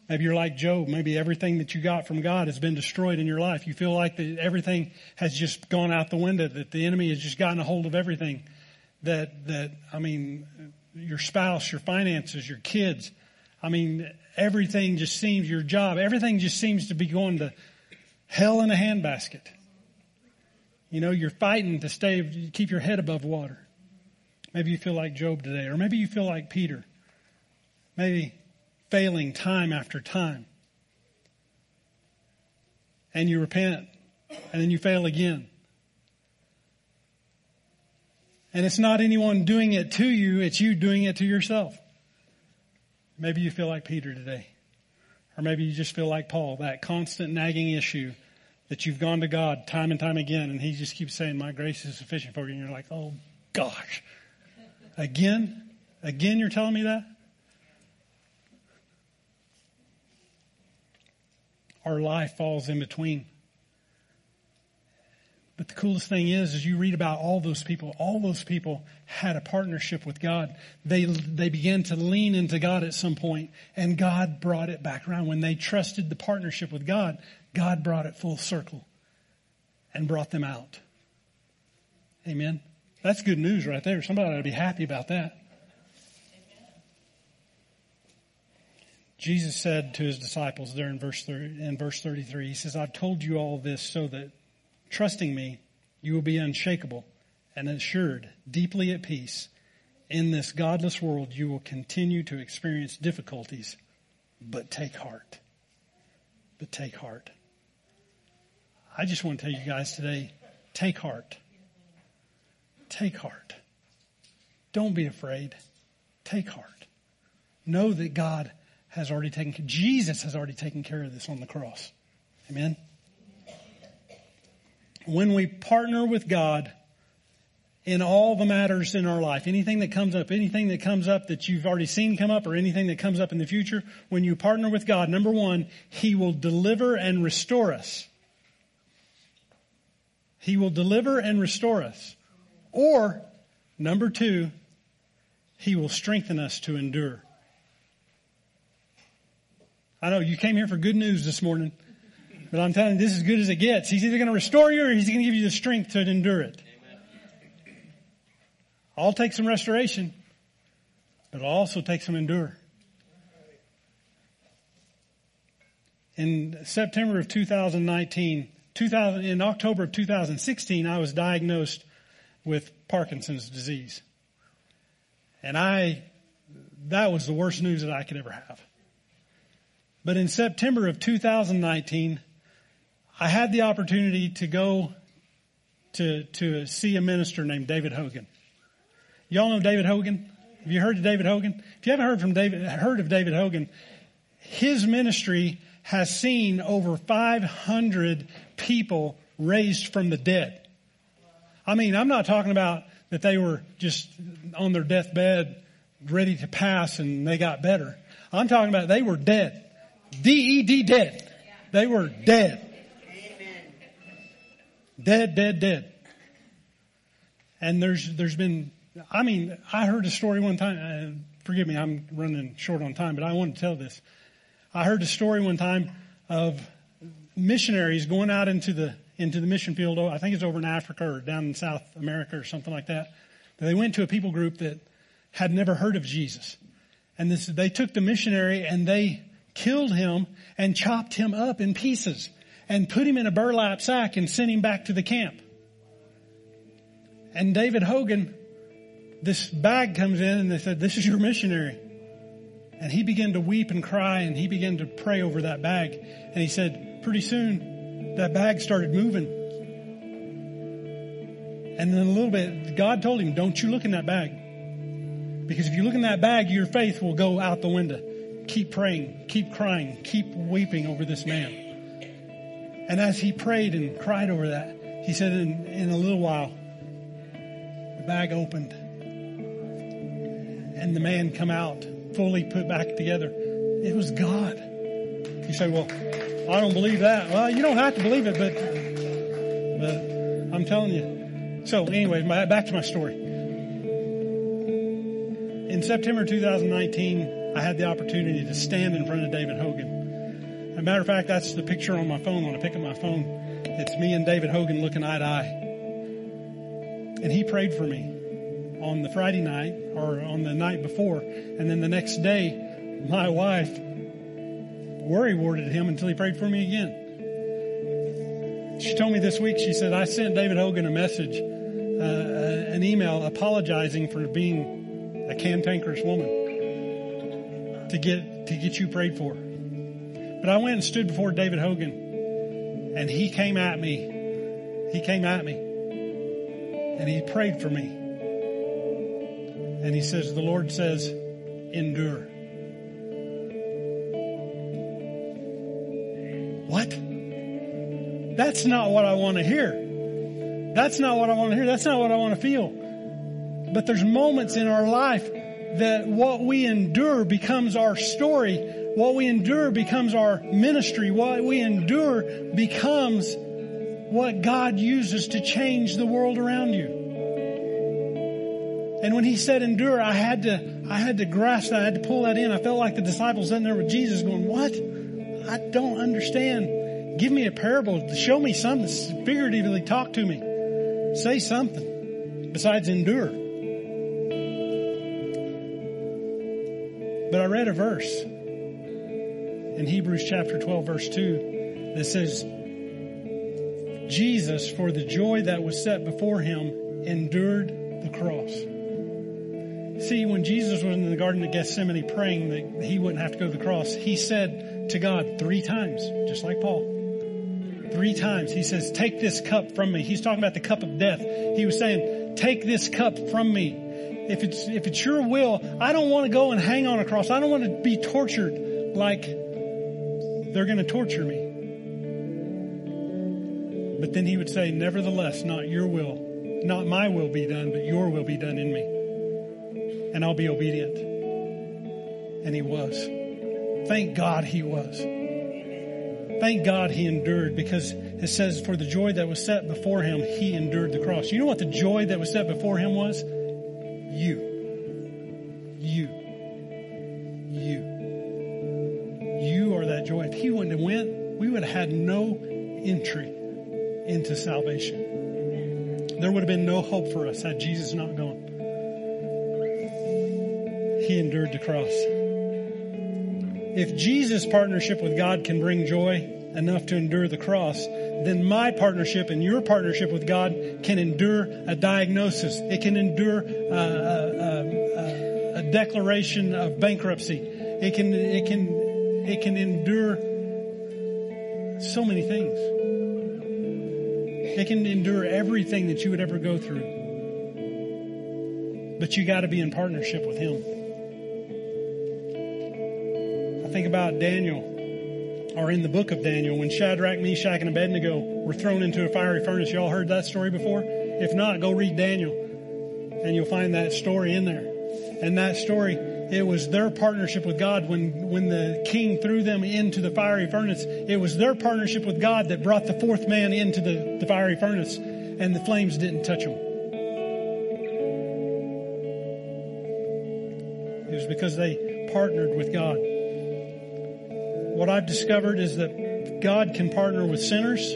Maybe you're like Job. Maybe everything that you got from God has been destroyed in your life. You feel like that everything has just gone out the window, that the enemy has just gotten a hold of everything. That, that, I mean, your spouse, your finances, your kids. I mean, everything just seems, your job, everything just seems to be going to hell in a handbasket. You know, you're fighting to stay, keep your head above water. Maybe you feel like Job today, or maybe you feel like Peter. Maybe failing time after time. And you repent, and then you fail again. And it's not anyone doing it to you, it's you doing it to yourself. Maybe you feel like Peter today. Or maybe you just feel like Paul, that constant nagging issue that you've gone to God time and time again and he just keeps saying, my grace is sufficient for you. And you're like, oh gosh. Again? Again you're telling me that? Our life falls in between. But the coolest thing is, is you read about all those people. All those people had a partnership with God. They, they began to lean into God at some point and God brought it back around. When they trusted the partnership with God, God brought it full circle and brought them out. Amen. That's good news right there. Somebody ought to be happy about that. Jesus said to his disciples there in verse 30, in verse 33, he says, I've told you all this so that trusting me, you will be unshakable and assured, deeply at peace. In this godless world, you will continue to experience difficulties, but take heart. But take heart. I just want to tell you guys today, take heart. Take heart. Don't be afraid. Take heart. Know that God has already taken, Jesus has already taken care of this on the cross. Amen when we partner with God in all the matters in our life, anything that comes up, anything that comes up that you've already seen come up or anything that comes up in the future, when you partner with God, number one, He will deliver and restore us. He will deliver and restore us. Or, number two, He will strengthen us to endure. I know you came here for good news this morning. But I'm telling you, this is as good as it gets. He's either going to restore you or he's going to give you the strength to endure it. I'll take some restoration, but I'll also take some endure. In September of 2019, 2000, in October of 2016, I was diagnosed with Parkinson's disease. And I, that was the worst news that I could ever have. But in September of 2019, I had the opportunity to go to, to see a minister named David Hogan. Y'all know David Hogan? Have you heard of David Hogan? If you haven't heard from David, heard of David Hogan, his ministry has seen over 500 people raised from the dead. I mean, I'm not talking about that they were just on their deathbed ready to pass and they got better. I'm talking about they were dead. D-E-D dead. They were dead. Dead, dead, dead. And there's, there's been, I mean, I heard a story one time, uh, forgive me, I'm running short on time, but I want to tell this. I heard a story one time of missionaries going out into the, into the mission field. I think it's over in Africa or down in South America or something like that. They went to a people group that had never heard of Jesus. And this, they took the missionary and they killed him and chopped him up in pieces and put him in a burlap sack and sent him back to the camp. And David Hogan, this bag comes in and they said, this is your missionary. And he began to weep and cry and he began to pray over that bag. And he said, pretty soon that bag started moving. And then a little bit, God told him, don't you look in that bag. Because if you look in that bag, your faith will go out the window. Keep praying, keep crying, keep weeping over this man. And as he prayed and cried over that, he said, in, in a little while, the bag opened and the man come out fully put back together. It was God. You say, well, I don't believe that. Well, you don't have to believe it, but, but I'm telling you. So anyway, back to my story. In September 2019, I had the opportunity to stand in front of David Hogan as a matter of fact, that's the picture on my phone. When I pick up my phone, it's me and David Hogan looking eye to eye. And he prayed for me on the Friday night or on the night before. And then the next day, my wife worry warded him until he prayed for me again. she told me this week, she said, I sent David Hogan a message, uh, uh, an email apologizing for being a cantankerous woman to get, to get you prayed for. But I went and stood before David Hogan and he came at me. He came at me and he prayed for me. And he says, the Lord says, endure. What? That's not what I want to hear. That's not what I want to hear. That's not what I want to feel. But there's moments in our life that what we endure becomes our story. What we endure becomes our ministry. What we endure becomes what God uses to change the world around you. And when he said endure, I had to, I had to grasp that. I had to pull that in. I felt like the disciples sitting there with Jesus going, what? I don't understand. Give me a parable. Show me something. Figuratively talk to me. Say something besides endure. But I read a verse in Hebrews chapter 12 verse 2 that says, Jesus, for the joy that was set before him, endured the cross. See, when Jesus was in the Garden of Gethsemane praying that he wouldn't have to go to the cross, he said to God three times, just like Paul. Three times. He says, take this cup from me. He's talking about the cup of death. He was saying, take this cup from me. If it's, if it's your will, I don't want to go and hang on a cross. I don't want to be tortured like they're going to torture me. But then he would say, nevertheless, not your will, not my will be done, but your will be done in me and I'll be obedient. And he was. Thank God he was. Thank God he endured because it says for the joy that was set before him, he endured the cross. You know what the joy that was set before him was? You. You. You. You are that joy. If he wouldn't have went, we would have had no entry into salvation. There would have been no hope for us had Jesus not gone. He endured the cross. If Jesus' partnership with God can bring joy enough to endure the cross, then my partnership and your partnership with God can endure a diagnosis. It can endure a, a, a declaration of bankruptcy. It can, it can, it can endure so many things. It can endure everything that you would ever go through. But you got to be in partnership with Him I think about Daniel, or in the book of Daniel, when Shadrach, Meshach, and Abednego were thrown into a fiery furnace. Y'all heard that story before? If not, go read Daniel, and you'll find that story in there. And that story, it was their partnership with God when, when the king threw them into the fiery furnace. It was their partnership with God that brought the fourth man into the, the fiery furnace, and the flames didn't touch him. It was because they partnered with God what I've discovered is that God can partner with sinners.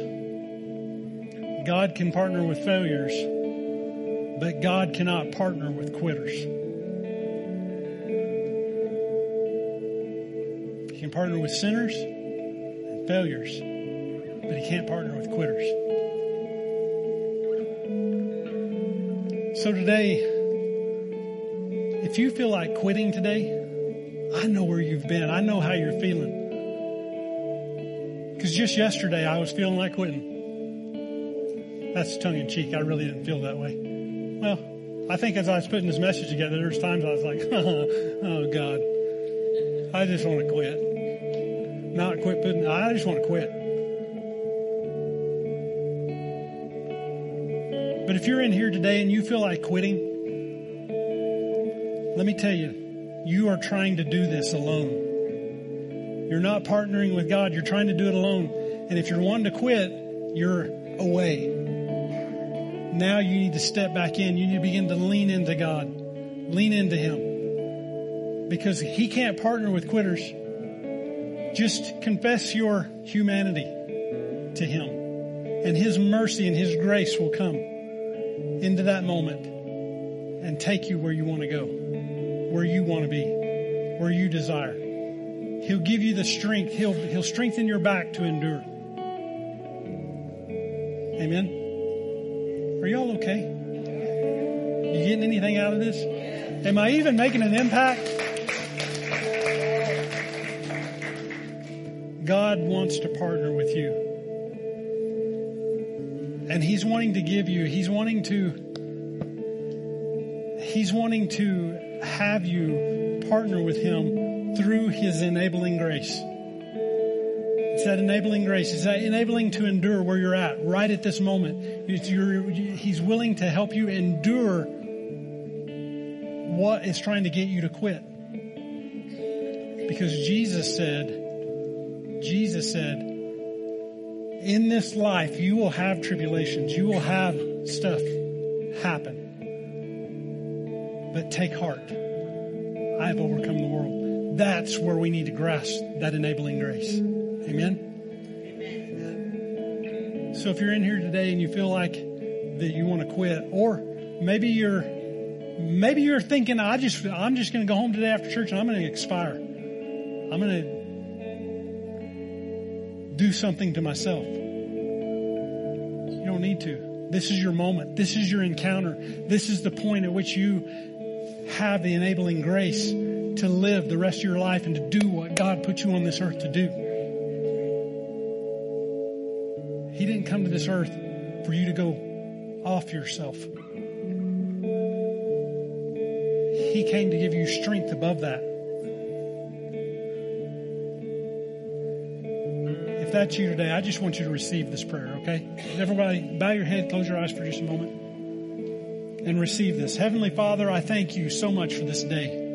God can partner with failures, but God cannot partner with quitters. He can partner with sinners and failures, but he can't partner with quitters. So today, if you feel like quitting today, I know where you've been. I know how you're feeling. Because just yesterday I was feeling like quitting. That's tongue in cheek. I really didn't feel that way. Well, I think as I was putting this message together, there's times I was like, oh God, I just want to quit. Not quit putting, I just want to quit. But if you're in here today and you feel like quitting, let me tell you, you are trying to do this alone. You're not partnering with God. You're trying to do it alone. And if you're wanting to quit, you're away. Now you need to step back in. You need to begin to lean into God. Lean into Him. Because He can't partner with quitters. Just confess your humanity to Him. And His mercy and His grace will come into that moment and take you where you want to go, where you want to be, where you desire. He'll give you the strength. He'll, he'll strengthen your back to endure. Amen. Are y'all okay? You getting anything out of this? Am I even making an impact? God wants to partner with you. And He's wanting to give you, He's wanting to, He's wanting to have you partner with Him through His enabling grace. It's that enabling grace. It's that enabling to endure where you're at right at this moment. he's willing to help you endure what is trying to get you to quit. Because Jesus said, Jesus said, in this life, you will have tribulations. You will have stuff happen. But take heart. I have overcome the world. That's where we need to grasp that enabling grace. Amen? So if you're in here today and you feel like that you want to quit, or maybe you're, maybe you're thinking, I just, I'm just going to go home today after church and I'm going to expire. I'm going to do something to myself. You don't need to. This is your moment. This is your encounter. This is the point at which you have the enabling grace to live the rest of your life and to do what God put you on this earth to do. He didn't come to this earth for you to go off yourself. He came to give you strength above that. If that's you today, I just want you to receive this prayer, okay? Everybody, bow your head, close your eyes for just a moment, and receive this. Heavenly Father, I thank you so much for this day.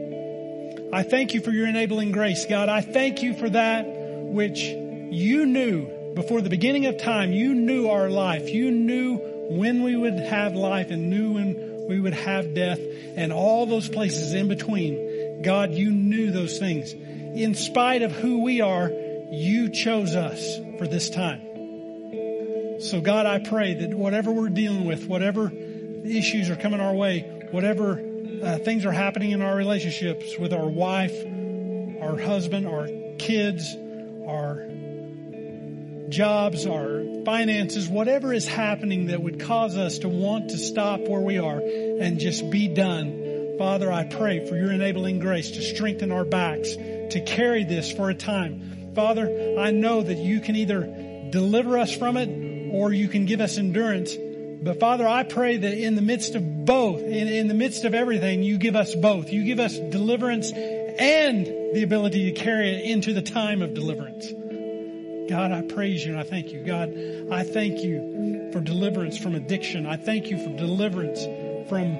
I thank you for your enabling grace, God. I thank you for that which you knew before the beginning of time. You knew our life. You knew when we would have life and knew when we would have death and all those places in between. God, you knew those things. In spite of who we are, you chose us for this time. So God, I pray that whatever we're dealing with, whatever issues are coming our way, whatever uh, things are happening in our relationships with our wife, our husband, our kids, our jobs, our finances, whatever is happening that would cause us to want to stop where we are and just be done. Father, I pray for your enabling grace to strengthen our backs, to carry this for a time. Father, I know that you can either deliver us from it or you can give us endurance. But Father, I pray that in the midst of both, in, in the midst of everything, you give us both. You give us deliverance and the ability to carry it into the time of deliverance. God, I praise you and I thank you. God, I thank you for deliverance from addiction. I thank you for deliverance from,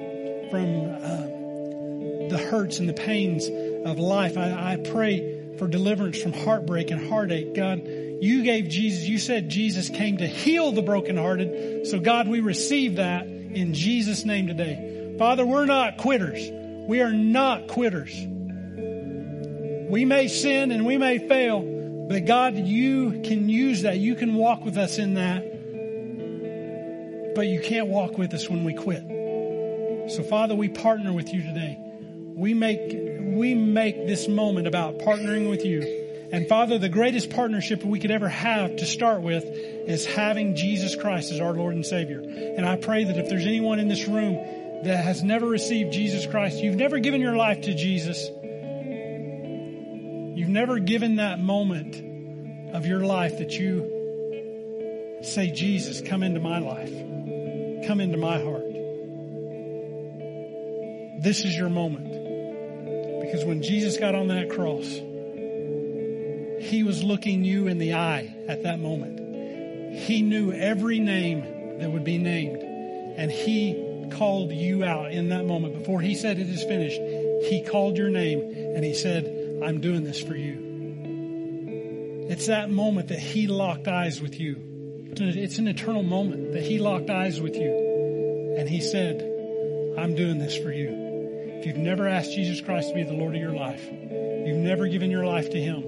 from uh, the hurts and the pains of life. I, I pray for deliverance from heartbreak and heartache. God, you gave Jesus, you said Jesus came to heal the brokenhearted. So God, we receive that in Jesus' name today. Father, we're not quitters. We are not quitters. We may sin and we may fail, but God, you can use that. You can walk with us in that. But you can't walk with us when we quit. So Father, we partner with you today. We make we make this moment about partnering with you. And Father, the greatest partnership we could ever have to start with is having Jesus Christ as our Lord and Savior. And I pray that if there's anyone in this room that has never received Jesus Christ, you've never given your life to Jesus, you've never given that moment of your life that you say, Jesus, come into my life, come into my heart. This is your moment. Because when Jesus got on that cross, he was looking you in the eye at that moment. He knew every name that would be named. And he called you out in that moment. Before he said it is finished, he called your name and he said, I'm doing this for you. It's that moment that he locked eyes with you. It's an eternal moment that he locked eyes with you. And he said, I'm doing this for you. If you've never asked Jesus Christ to be the Lord of your life, you've never given your life to Him,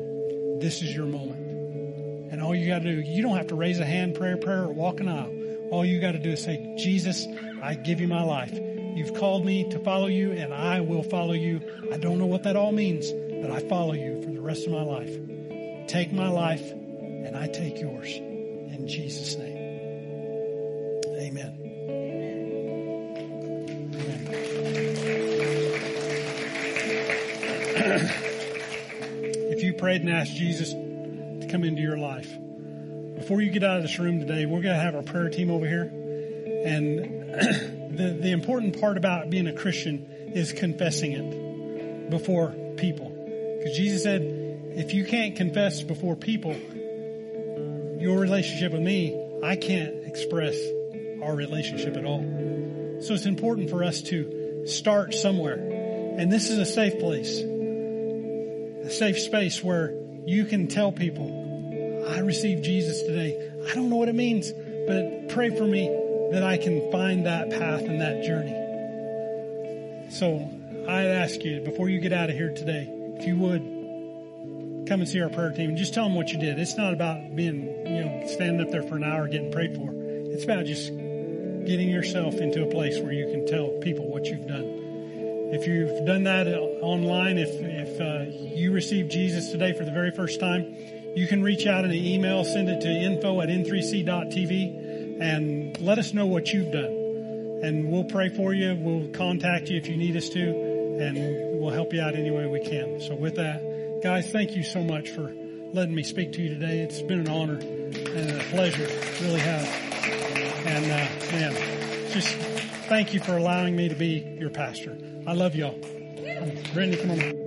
this is your moment. And all you got to do, you don't have to raise a hand, pray a prayer, or walk an aisle. All you got to do is say, Jesus, I give you my life. You've called me to follow you, and I will follow you. I don't know what that all means, but I follow you for the rest of my life. Take my life, and I take yours. In Jesus' name. Amen. Prayed and asked Jesus to come into your life, before you get out of this room today, we're going to have our prayer team over here. And the, the important part about being a Christian is confessing it before people. Because Jesus said, if you can't confess before people your relationship with me, I can't express our relationship at all. So it's important for us to start somewhere. And this is a safe place, a safe space where you can tell people, I received Jesus today. I don't know what it means, but pray for me that I can find that path and that journey. So I ask you, before you get out of here today, if you would, come and see our prayer team and just tell them what you did. It's not about being, you know, standing up there for an hour getting prayed for. It's about just getting yourself into a place where you can tell people what you've done. If you've done that online, if, if uh, you received Jesus today for the very first time, you can reach out in an email, send it to info at n3c.tv and let us know what you've done. And we'll pray for you. We'll contact you if you need us to, and we'll help you out any way we can. So with that, guys, thank you so much for letting me speak to you today. It's been an honor and a pleasure. Really has. And, uh, man, just thank you for allowing me to be your pastor. I love y'all. Brittany, come on.